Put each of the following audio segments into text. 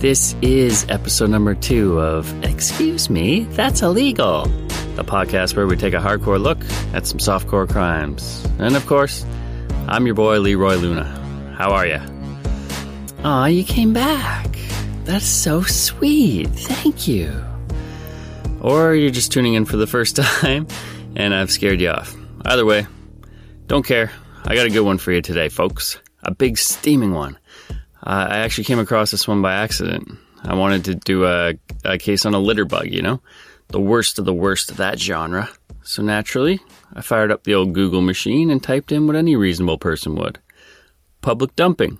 This is episode number two of Excuse Me, That's Illegal, a podcast where we take a hardcore look at some softcore crimes. And of course, I'm your boy Leroy Luna. How are you? Aw, you came back. That's so sweet. Thank you. Or you're just tuning in for the first time and I've scared you off. Either way, don't care. I got a good one for you today, folks. A big steaming one. Uh, I actually came across this one by accident. I wanted to do a, a case on a litter bug, you know? The worst of the worst of that genre. So naturally, I fired up the old Google machine and typed in what any reasonable person would public dumping.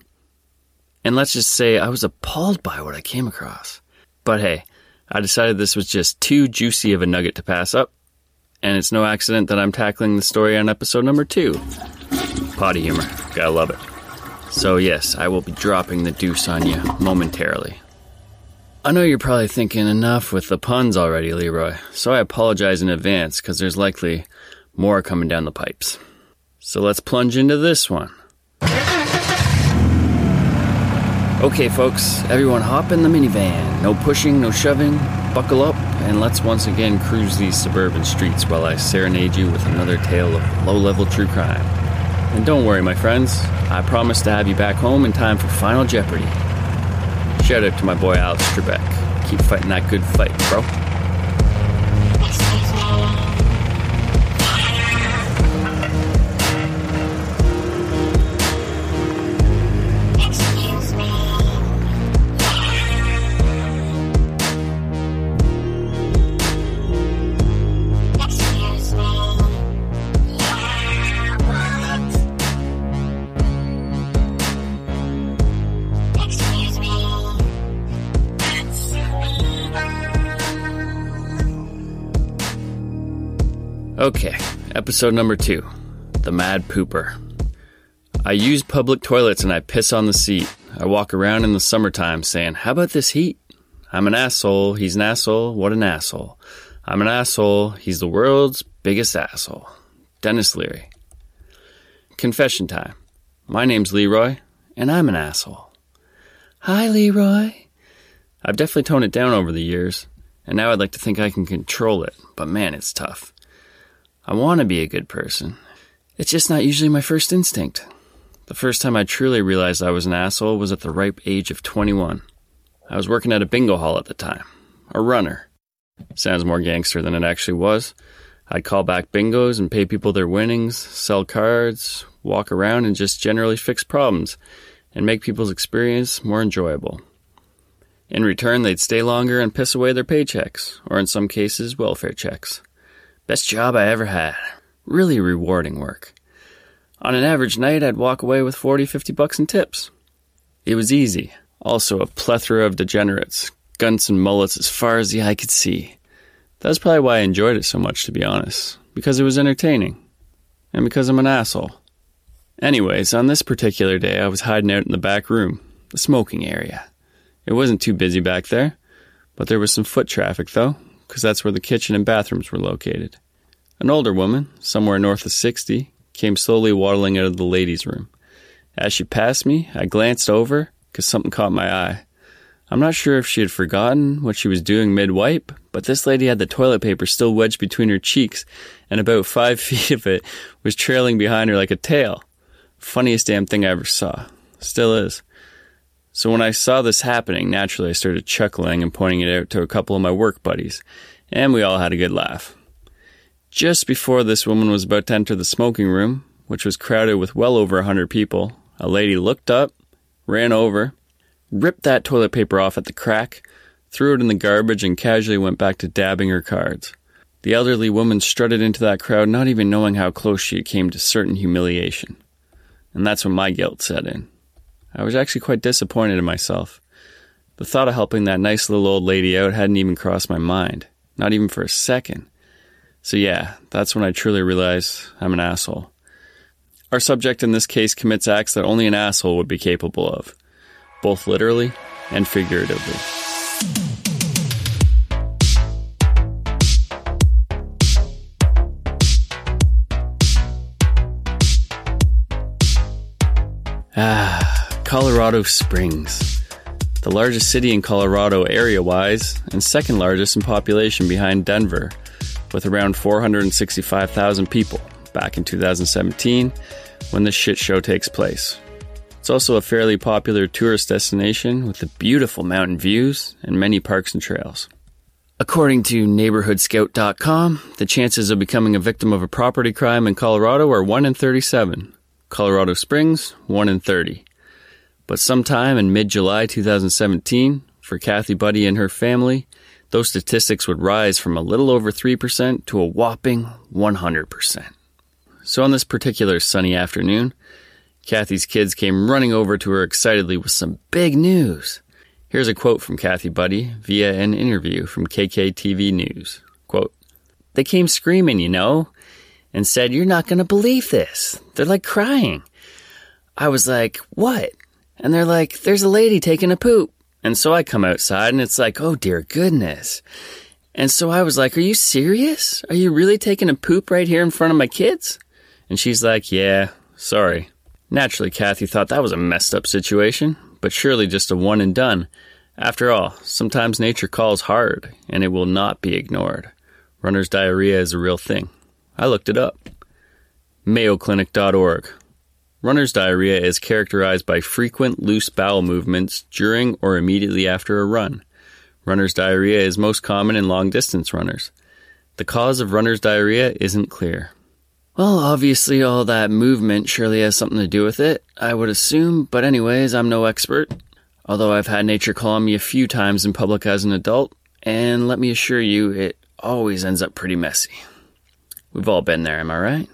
And let's just say I was appalled by what I came across. But hey, I decided this was just too juicy of a nugget to pass up. And it's no accident that I'm tackling the story on episode number two. Potty humor. Gotta love it. So, yes, I will be dropping the deuce on you momentarily. I know you're probably thinking enough with the puns already, Leroy, so I apologize in advance because there's likely more coming down the pipes. So let's plunge into this one. Okay, folks, everyone hop in the minivan. No pushing, no shoving. Buckle up, and let's once again cruise these suburban streets while I serenade you with another tale of low level true crime. And don't worry, my friends, I promise to have you back home in time for Final Jeopardy. Shout out to my boy Alex Trebek. Keep fighting that good fight, bro. Okay, episode number two The Mad Pooper. I use public toilets and I piss on the seat. I walk around in the summertime saying, How about this heat? I'm an asshole. He's an asshole. What an asshole. I'm an asshole. He's the world's biggest asshole. Denis Leary. Confession time. My name's Leroy, and I'm an asshole. Hi, Leroy. I've definitely toned it down over the years, and now I'd like to think I can control it, but man, it's tough. I want to be a good person. It's just not usually my first instinct. The first time I truly realized I was an asshole was at the ripe age of 21. I was working at a bingo hall at the time. A runner. Sounds more gangster than it actually was. I'd call back bingos and pay people their winnings, sell cards, walk around and just generally fix problems and make people's experience more enjoyable. In return, they'd stay longer and piss away their paychecks, or in some cases, welfare checks. Best job I ever had. Really rewarding work. On an average night, I'd walk away with 40, 50 bucks in tips. It was easy. Also, a plethora of degenerates, guns and mullets as far as the eye could see. That's probably why I enjoyed it so much, to be honest. Because it was entertaining. And because I'm an asshole. Anyways, on this particular day, I was hiding out in the back room, the smoking area. It wasn't too busy back there, but there was some foot traffic though, because that's where the kitchen and bathrooms were located. An older woman, somewhere north of 60, came slowly waddling out of the ladies' room. As she passed me, I glanced over because something caught my eye. I'm not sure if she had forgotten what she was doing mid wipe, but this lady had the toilet paper still wedged between her cheeks, and about five feet of it was trailing behind her like a tail. Funniest damn thing I ever saw. Still is. So when I saw this happening, naturally I started chuckling and pointing it out to a couple of my work buddies, and we all had a good laugh. Just before this woman was about to enter the smoking room, which was crowded with well over a hundred people, a lady looked up, ran over, ripped that toilet paper off at the crack, threw it in the garbage, and casually went back to dabbing her cards. The elderly woman strutted into that crowd, not even knowing how close she came to certain humiliation. And that's when my guilt set in. I was actually quite disappointed in myself. The thought of helping that nice little old lady out hadn't even crossed my mind, not even for a second. So, yeah, that's when I truly realized I'm an asshole. Our subject in this case commits acts that only an asshole would be capable of both literally and figuratively. Ah, Colorado Springs. The largest city in Colorado area wise, and second largest in population behind Denver, with around 465,000 people back in 2017 when this shit show takes place. It's also a fairly popular tourist destination with the beautiful mountain views and many parks and trails. According to neighborhoodscout.com, the chances of becoming a victim of a property crime in Colorado are 1 in 37. Colorado Springs, 1 in 30. But sometime in mid July 2017, for Cathy Budde and her family, those statistics would rise from a little over 3% to a whopping 100%. So on this particular sunny afternoon, Cathy's kids came running over to her excitedly with some big news. Here's a quote from Cathy Budde via an interview from KKTV News. Quote, They came screaming, you know, and said, You're not going to believe this. They're like crying. I was like, What? And they're like, There's a lady taking a poop. And so I come outside and it's like, Oh dear goodness. And so I was like, Are you serious? Are you really taking a poop right here in front of my kids? And she's like, Yeah, sorry. Naturally, Cathy thought that was a messed up situation, but surely just a one and done. After all, sometimes nature calls hard, and it will not be ignored. Runner's diarrhea is a real thing. I looked it up. MayoClinic.org. Runner's diarrhea is characterized by frequent loose bowel movements during or immediately after a run. Runner's diarrhea is most common in long distance runners. The cause of runner's diarrhea isn't clear. Well, obviously, all that movement surely has something to do with it, I would assume, but, anyways, I'm no expert. Although I've had nature call on me a few times in public as an adult, and let me assure you, it always ends up pretty messy. We've all been there, am I right?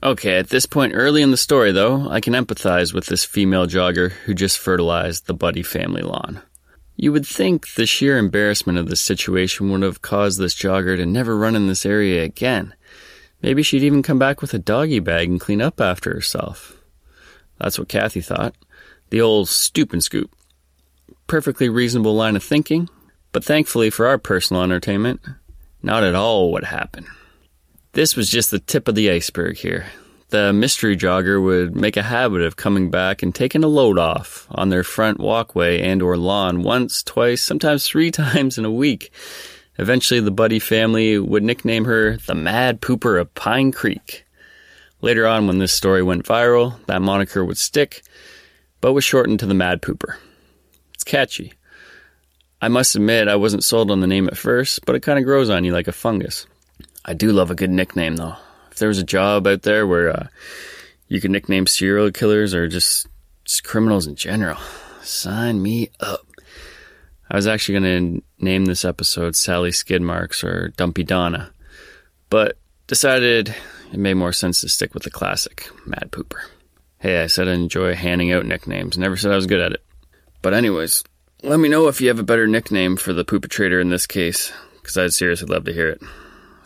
Okay, at this point early in the story, though, I can empathize with this female jogger who just fertilized the Budde family lawn. You would think the sheer embarrassment of this situation would have caused this jogger to never run in this area again. Maybe she'd even come back with a doggy bag and clean up after herself. That's what Cathy thought. The old stoop and scoop. Perfectly reasonable line of thinking, but thankfully for our personal entertainment, not at all what happened. This was just the tip of the iceberg here. The mystery jogger would make a habit of coming back and taking a load off on their front walkway and or lawn once, twice, sometimes three times in a week Eventually, the Budde family would nickname her the Mad Pooper of Pine Creek. Later on, when this story went viral, that moniker would stick, but was shortened to the Mad Pooper. It's catchy. I must admit, I wasn't sold on the name at first, but it kind of grows on you like a fungus. I do love a good nickname, though. If there was a job out there where uh, you could nickname serial killers or just, just criminals in general, sign me up. I was actually going to name this episode Sally Skidmarks or Dumpy Donna, but decided it made more sense to stick with the classic, Mad Pooper. Hey, I said I enjoy handing out nicknames, never said I was good at it. But, anyways, let me know if you have a better nickname for the Poopatrator in this case, because I'd seriously love to hear it.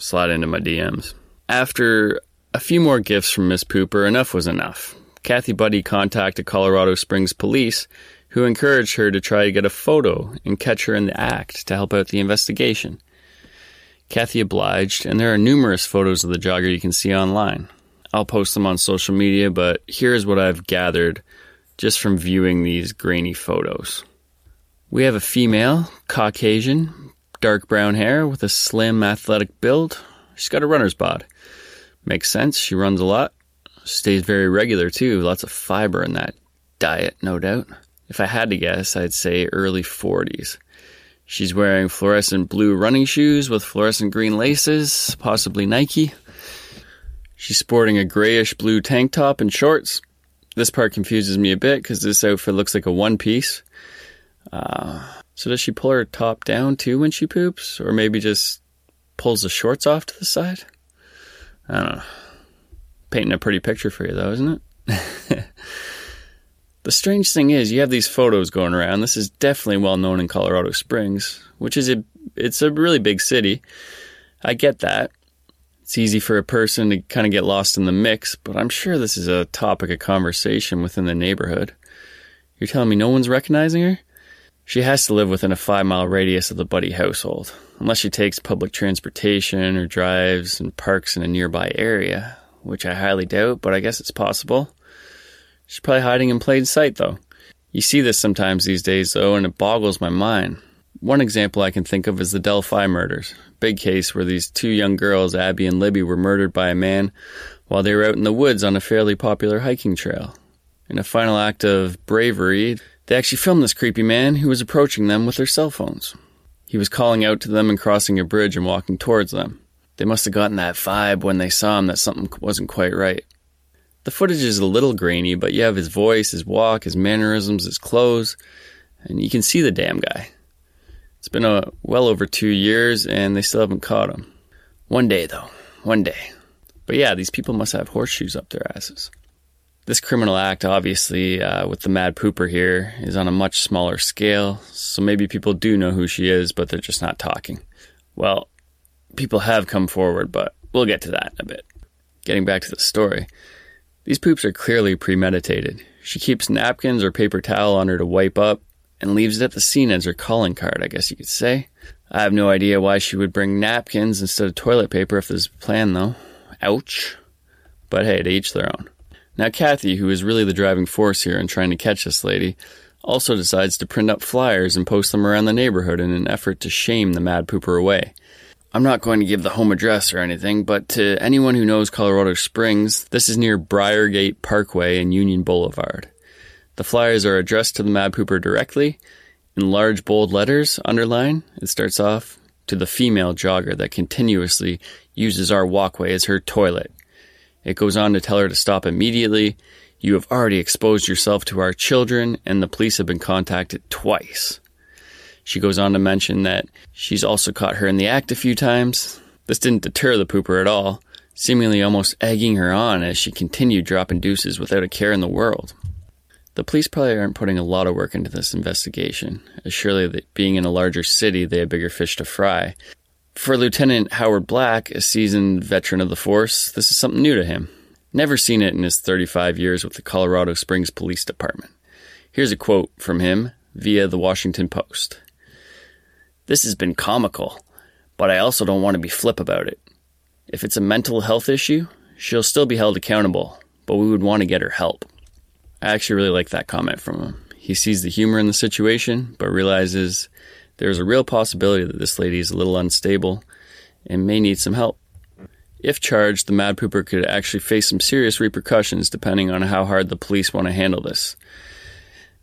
Slide into my DMs. After a few more gifts from Miss Pooper, enough was enough. Cathy Budde contacted Colorado Springs police who encouraged her to try to get a photo and catch her in the act to help out the investigation. Cathy obliged, and there are numerous photos of the jogger you can see online. I'll post them on social media, but here's what I've gathered just from viewing these grainy photos. We have a female, Caucasian, dark brown hair with a slim, athletic build. She's got a runner's bod. Makes sense, she runs a lot. Stays very regular too, lots of fiber in that diet, no doubt. If I had to guess, I'd say early 40s. She's wearing fluorescent blue running shoes with fluorescent green laces, possibly Nike. She's sporting a grayish blue tank top and shorts. This part confuses me a bit because this outfit looks like a one piece. Uh, so does she pull her top down too when she poops? Or maybe just pulls the shorts off to the side? I don't know. Painting a pretty picture for you though, isn't it? the strange thing is you have these photos going around. This is definitely well known in Colorado Springs, which is a it's a really big city. I get that. It's easy for a person to kind of get lost in the mix, but I'm sure this is a topic of conversation within the neighborhood. You're telling me no one's recognizing her? She has to live within a five mile radius of the Budde household, unless she takes public transportation or drives and parks in a nearby area, which I highly doubt, but I guess it's possible. She's probably hiding in plain sight, though. You see this sometimes these days, though, and it boggles my mind. One example I can think of is the Delphi murders. Big case where these two young girls, Abby and Libby, were murdered by a man while they were out in the woods on a fairly popular hiking trail. In a final act of bravery, they actually filmed this creepy man who was approaching them with their cell phones. He was calling out to them and crossing a bridge and walking towards them. They must have gotten that vibe when they saw him that something wasn't quite right. The footage is a little grainy, but you have his voice, his walk, his mannerisms, his clothes, and you can see the damn guy. It's been a, well over two years, and they still haven't caught him. One day, though. One day. But yeah, these people must have horseshoes up their asses. This criminal act, obviously, uh, with the mad pooper here, is on a much smaller scale, so maybe people do know who she is, but they're just not talking. Well, people have come forward, but we'll get to that in a bit. Getting back to the story, these poops are clearly premeditated. She keeps napkins or paper towel on her to wipe up and leaves it at the scene as her calling card, I guess you could say. I have no idea why she would bring napkins instead of toilet paper if this is planned, though. Ouch. But hey, to each their own. Now, Cathy, who is really the driving force here in trying to catch this lady, also decides to print up flyers and post them around the neighborhood in an effort to shame the mad pooper away. I'm not going to give the home address or anything, but to anyone who knows Colorado Springs, this is near Briargate Parkway and Union Boulevard. The flyers are addressed to the mad pooper directly in large bold letters, underline. It starts off to the female jogger that continuously uses our walkway as her toilet. It goes on to tell her to stop immediately. You have already exposed yourself to our children, and the police have been contacted twice. She goes on to mention that she's also caught her in the act a few times. This didn't deter the pooper at all, seemingly almost egging her on as she continued dropping deuces without a care in the world. The police probably aren't putting a lot of work into this investigation, as surely being in a larger city, they have bigger fish to fry, for Lieutenant Howard Black, a seasoned veteran of the force, this is something new to him. Never seen it in his 35 years with the Colorado Springs Police Department. Here's a quote from him via the Washington Post. This has been comical, but I also don't want to be flip about it. If it's a mental health issue, she'll still be held accountable, but we would want to get her help. I actually really like that comment from him. He sees the humor in the situation, but realizes there's a real possibility that this lady is a little unstable and may need some help. If charged, the Mad Pooper could actually face some serious repercussions depending on how hard the police want to handle this.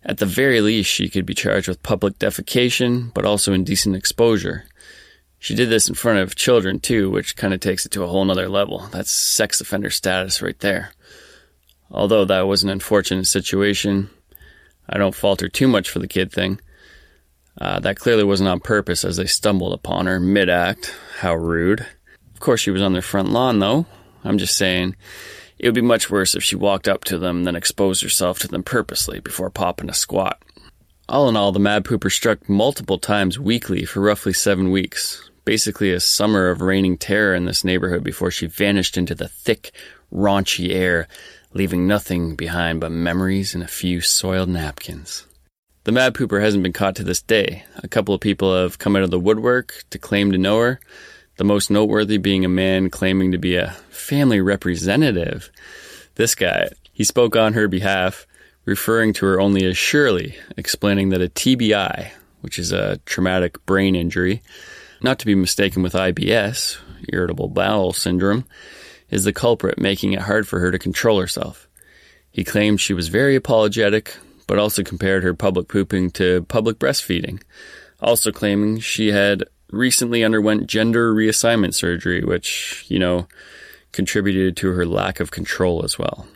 At the very least, she could be charged with public defecation, but also indecent exposure. She did this in front of children, too, which kind of takes it to a whole nother level. That's sex offender status right there. Although that was an unfortunate situation, I don't falter too much for the kid thing. Uh, that clearly wasn't on purpose as they stumbled upon her mid act. How rude. Of course, she was on their front lawn, though. I'm just saying, it would be much worse if she walked up to them than exposed herself to them purposely before popping a squat. All in all, the Mad Pooper struck multiple times weekly for roughly seven weeks. Basically, a summer of reigning terror in this neighborhood before she vanished into the thick, raunchy air, leaving nothing behind but memories and a few soiled napkins. The Mad Pooper hasn't been caught to this day. A couple of people have come out of the woodwork to claim to know her, the most noteworthy being a man claiming to be a family representative. This guy, he spoke on her behalf, referring to her only as Shirley, explaining that a TBI, which is a traumatic brain injury, not to be mistaken with IBS, irritable bowel syndrome, is the culprit, making it hard for her to control herself. He claimed she was very apologetic, but also compared her public pooping to public breastfeeding, also claiming she had recently underwent gender reassignment surgery, which, you know, contributed to her lack of control as well.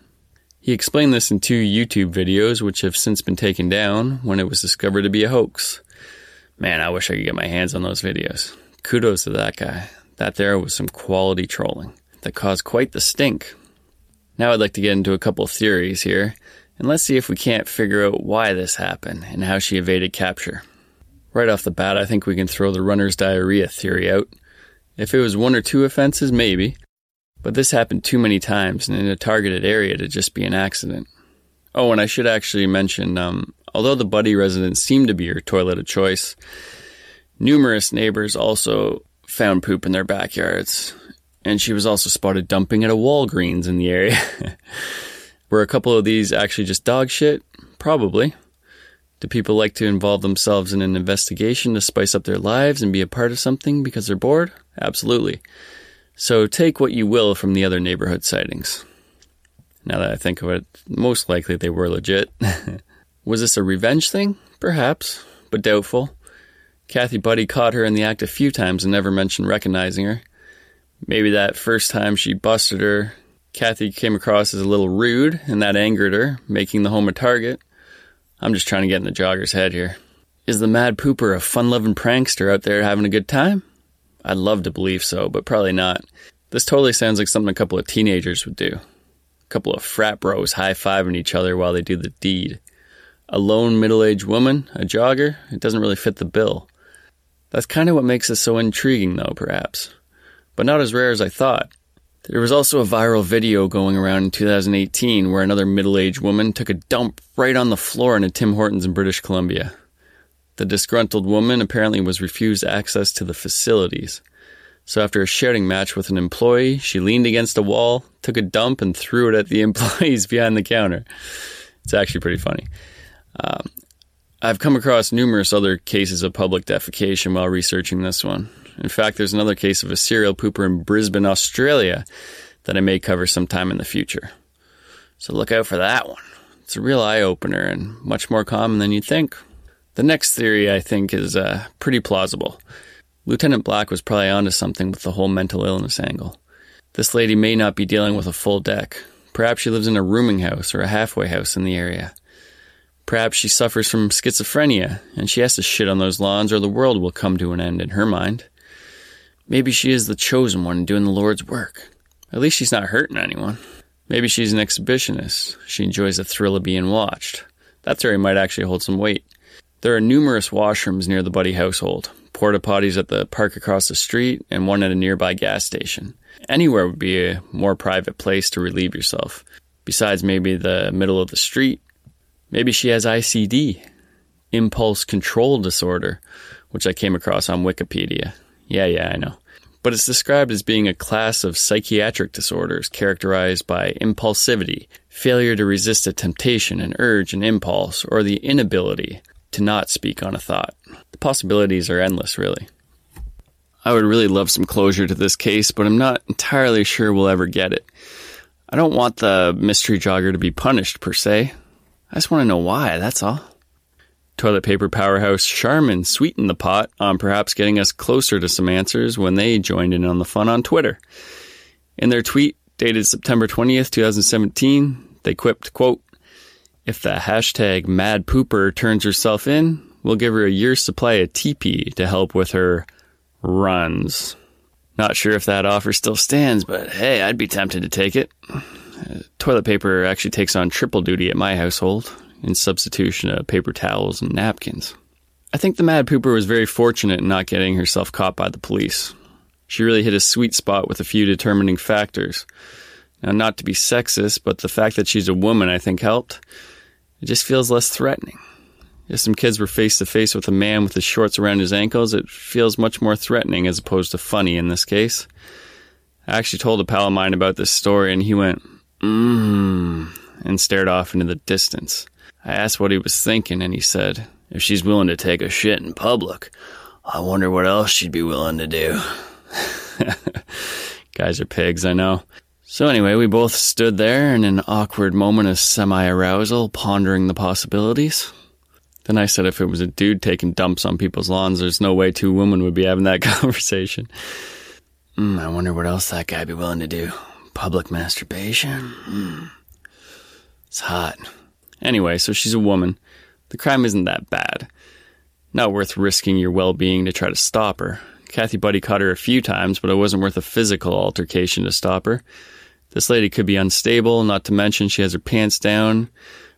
He explained this in two YouTube videos, which have since been taken down when it was discovered to be a hoax. Man, I wish I could get my hands on those videos. Kudos to that guy. That there was some quality trolling that caused quite the stink. Now I'd like to get into a couple theories here, and let's see if we can't figure out why this happened and how she evaded capture. Right off the bat, I think we can throw the runner's diarrhea theory out. If it was one or two offenses, maybe, but this happened too many times and in a targeted area to just be an accident. Oh, and I should actually mention, um, although the Budde residence seemed to be her toilet of choice, numerous neighbors also found poop in their backyards, and she was also spotted dumping at a Walgreens in the area. Were a couple of these actually just dog shit? Probably. Do people like to involve themselves in an investigation to spice up their lives and be a part of something because they're bored? Absolutely. So take what you will from the other neighborhood sightings. Now that I think of it, most likely they were legit. Was this a revenge thing? Perhaps, but doubtful. Cathy Budde caught her in the act a few times and never mentioned recognizing her. Maybe that first time she busted her, Cathy came across as a little rude, and that angered her, making the home a target. I'm just trying to get in the jogger's head here. Is the mad pooper a fun loving prankster out there having a good time? I'd love to believe so, but probably not. This totally sounds like something a couple of teenagers would do. A couple of frat bros high fiving each other while they do the deed. A lone middle aged woman, a jogger, it doesn't really fit the bill. That's kind of what makes this so intriguing, though, perhaps but not as rare as I thought. There was also a viral video going around in 2018 where another middle aged woman took a dump right on the floor in a Tim Hortons in British Columbia. The disgruntled woman apparently was refused access to the facilities. So after a shouting match with an employee, she leaned against a wall, took a dump, and threw it at the employees behind the counter. It's actually pretty funny. Um, I've come across numerous other cases of public defecation while researching this one. In fact, there's another case of a serial pooper in Brisbane, Australia that I may cover sometime in the future. So look out for that one. It's a real eye opener and much more common than you'd think. The next theory I think is uh, pretty plausible. Lieutenant Black was probably onto something with the whole mental illness angle. This lady may not be dealing with a full deck. Perhaps she lives in a rooming house or a halfway house in the area. Perhaps she suffers from schizophrenia and she has to shit on those lawns or the world will come to an end in her mind. Maybe she is the chosen one doing the Lord's work. At least she's not hurting anyone. Maybe she's an exhibitionist. She enjoys the thrill of being watched. That theory might actually hold some weight. There are numerous washrooms near the Budde household, porta potties at the park across the street, and one at a nearby gas station. Anywhere would be a more private place to relieve yourself, besides maybe the middle of the street. Maybe she has ICD, impulse control disorder, which I came across on Wikipedia. Yeah, yeah, I know. But it's described as being a class of psychiatric disorders characterized by impulsivity, failure to resist a temptation, an urge, an impulse, or the inability to not speak on a thought. The possibilities are endless, really. I would really love some closure to this case, but I'm not entirely sure we'll ever get it. I don't want the mystery jogger to be punished, per se. I just want to know why, that's all. Toilet paper powerhouse Charmin sweetened the pot on perhaps getting us closer to some answers when they joined in on the fun on Twitter. In their tweet dated September 20th, 2017, they quipped, quote, If the hashtag mad pooper turns herself in, we'll give her a year's supply of TP to help with her runs. Not sure if that offer still stands, but hey, I'd be tempted to take it. Uh, toilet paper actually takes on triple duty at my household in substitution of paper towels and napkins. I think the Mad Pooper was very fortunate in not getting herself caught by the police. She really hit a sweet spot with a few determining factors. Now, not to be sexist, but the fact that she's a woman I think helped. It just feels less threatening. If some kids were face to face with a man with his shorts around his ankles, it feels much more threatening as opposed to funny in this case. I actually told a pal of mine about this story and he went, mmm, and stared off into the distance. I asked what he was thinking and he said, if she's willing to take a shit in public, I wonder what else she'd be willing to do. Guys are pigs, I know. So anyway, we both stood there in an awkward moment of semi-arousal, pondering the possibilities. Then I said if it was a dude taking dumps on people's lawns, there's no way two women would be having that conversation. Mm, I wonder what else that guy'd be willing to do. Public masturbation? Mm. It's hot. Anyway, so she's a woman. The crime isn't that bad. Not worth risking your well being to try to stop her. Cathy Budde caught her a few times, but it wasn't worth a physical altercation to stop her. This lady could be unstable, not to mention she has her pants down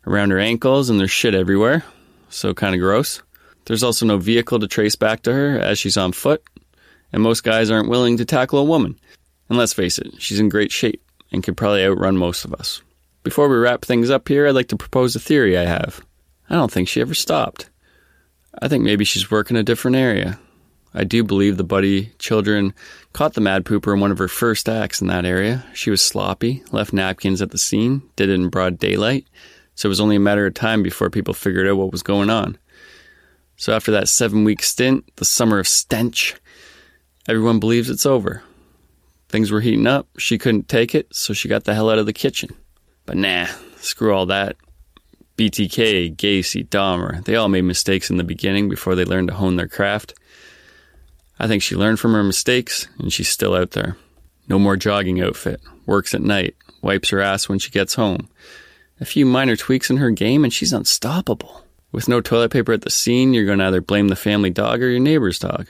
around her ankles and there's shit everywhere. So kind of gross. There's also no vehicle to trace back to her as she's on foot, and most guys aren't willing to tackle a woman. And let's face it, she's in great shape and could probably outrun most of us. Before we wrap things up here, I'd like to propose a theory I have. I don't think she ever stopped. I think maybe she's working a different area. I do believe the Budde children caught the Mad Pooper in one of her first acts in that area. She was sloppy, left napkins at the scene, did it in broad daylight, so it was only a matter of time before people figured out what was going on. So after that seven week stint, the summer of stench, everyone believes it's over. Things were heating up, she couldn't take it, so she got the hell out of the kitchen. But nah, screw all that. BTK, Gacy, Dahmer, they all made mistakes in the beginning before they learned to hone their craft. I think she learned from her mistakes, and she's still out there. No more jogging outfit, works at night, wipes her ass when she gets home. A few minor tweaks in her game, and she's unstoppable. With no toilet paper at the scene, you're going to either blame the family dog or your neighbor's dog.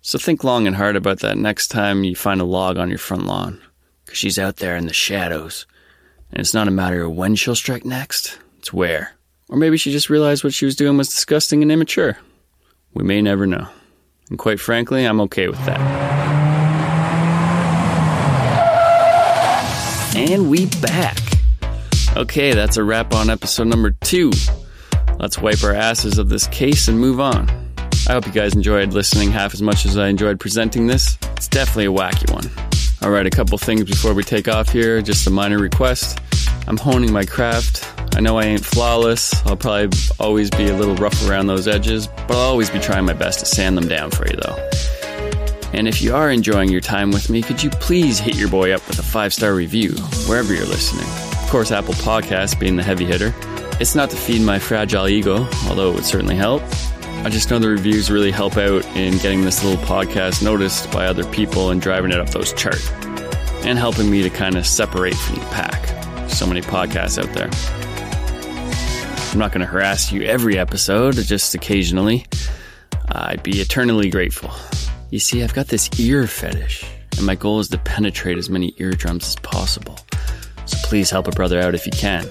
So think long and hard about that next time you find a log on your front lawn. Because she's out there in the shadows. And it's not a matter of when she'll strike next, it's where. Or maybe she just realized what she was doing was disgusting and immature. We may never know. And quite frankly, I'm okay with that. And we back. Okay, that's a wrap on episode number two. Let's wipe our asses of this case and move on. I hope you guys enjoyed listening half as much as I enjoyed presenting this. It's definitely a wacky one. Alright, a couple things before we take off here, just a minor request. I'm honing my craft. I know I ain't flawless. I'll probably always be a little rough around those edges, but I'll always be trying my best to sand them down for you though. And if you are enjoying your time with me, could you please hit your boy up with a five star review wherever you're listening? Of course, Apple Podcasts being the heavy hitter. It's not to feed my fragile ego, although it would certainly help. I just know the reviews really help out in getting this little podcast noticed by other people and driving it up those charts, and helping me to kind of separate from the pack. So many podcasts out there. I'm not going to harass you every episode, just occasionally. I'd be eternally grateful. You see, I've got this ear fetish, and my goal is to penetrate as many eardrums as possible. So please help a brother out if you can.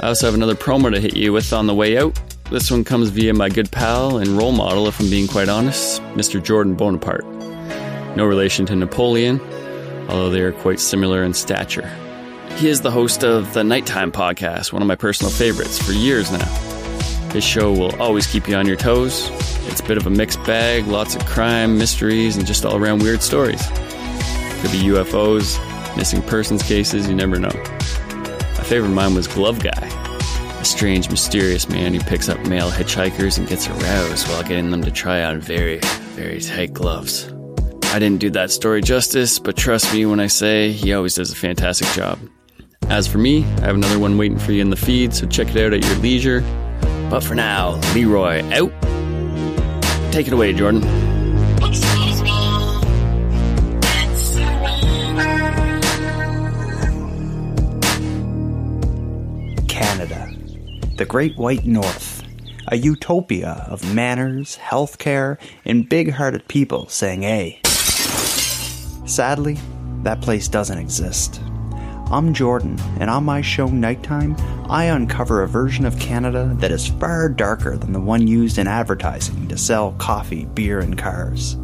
I also have another promo to hit you with on the way out. This one comes via my good pal and role model, if I'm being quite honest, Mr. Jordan Bonaparte. No relation to Napoleon, although they are quite similar in stature. He is the host of the Nighttime Podcast, one of my personal favorites for years now. His show will always keep you on your toes. It's a bit of a mixed bag, lots of crime, mysteries, and just all around weird stories. Could be UFOs, missing persons cases, you never know. My favorite of mine was Glove Guy, a strange, mysterious man who picks up male hitchhikers and gets aroused while getting them to try on very, very tight gloves. I didn't do that story justice, but trust me when I say he always does a fantastic job. As for me, I have another one waiting for you in the feed, so check it out at your leisure. But for now, Leroy out. Take it away, Jordan. Canada, the Great White North, a utopia of manners, healthcare, and big hearted people saying A. Sadly, that place doesn't exist. I'm Jordan, and on my show Nighttime, I uncover a version of Canada that is far darker than the one used in advertising to sell coffee, beer, and cars.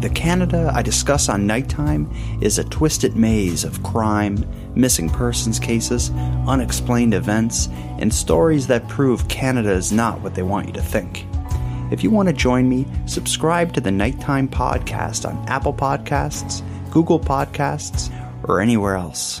The Canada I discuss on Nighttime is a twisted maze of crime, missing persons cases, unexplained events, and stories that prove Canada is not what they want you to think. If you want to join me, subscribe to the Nighttime Podcast on Apple Podcasts, Google Podcasts, or anywhere else.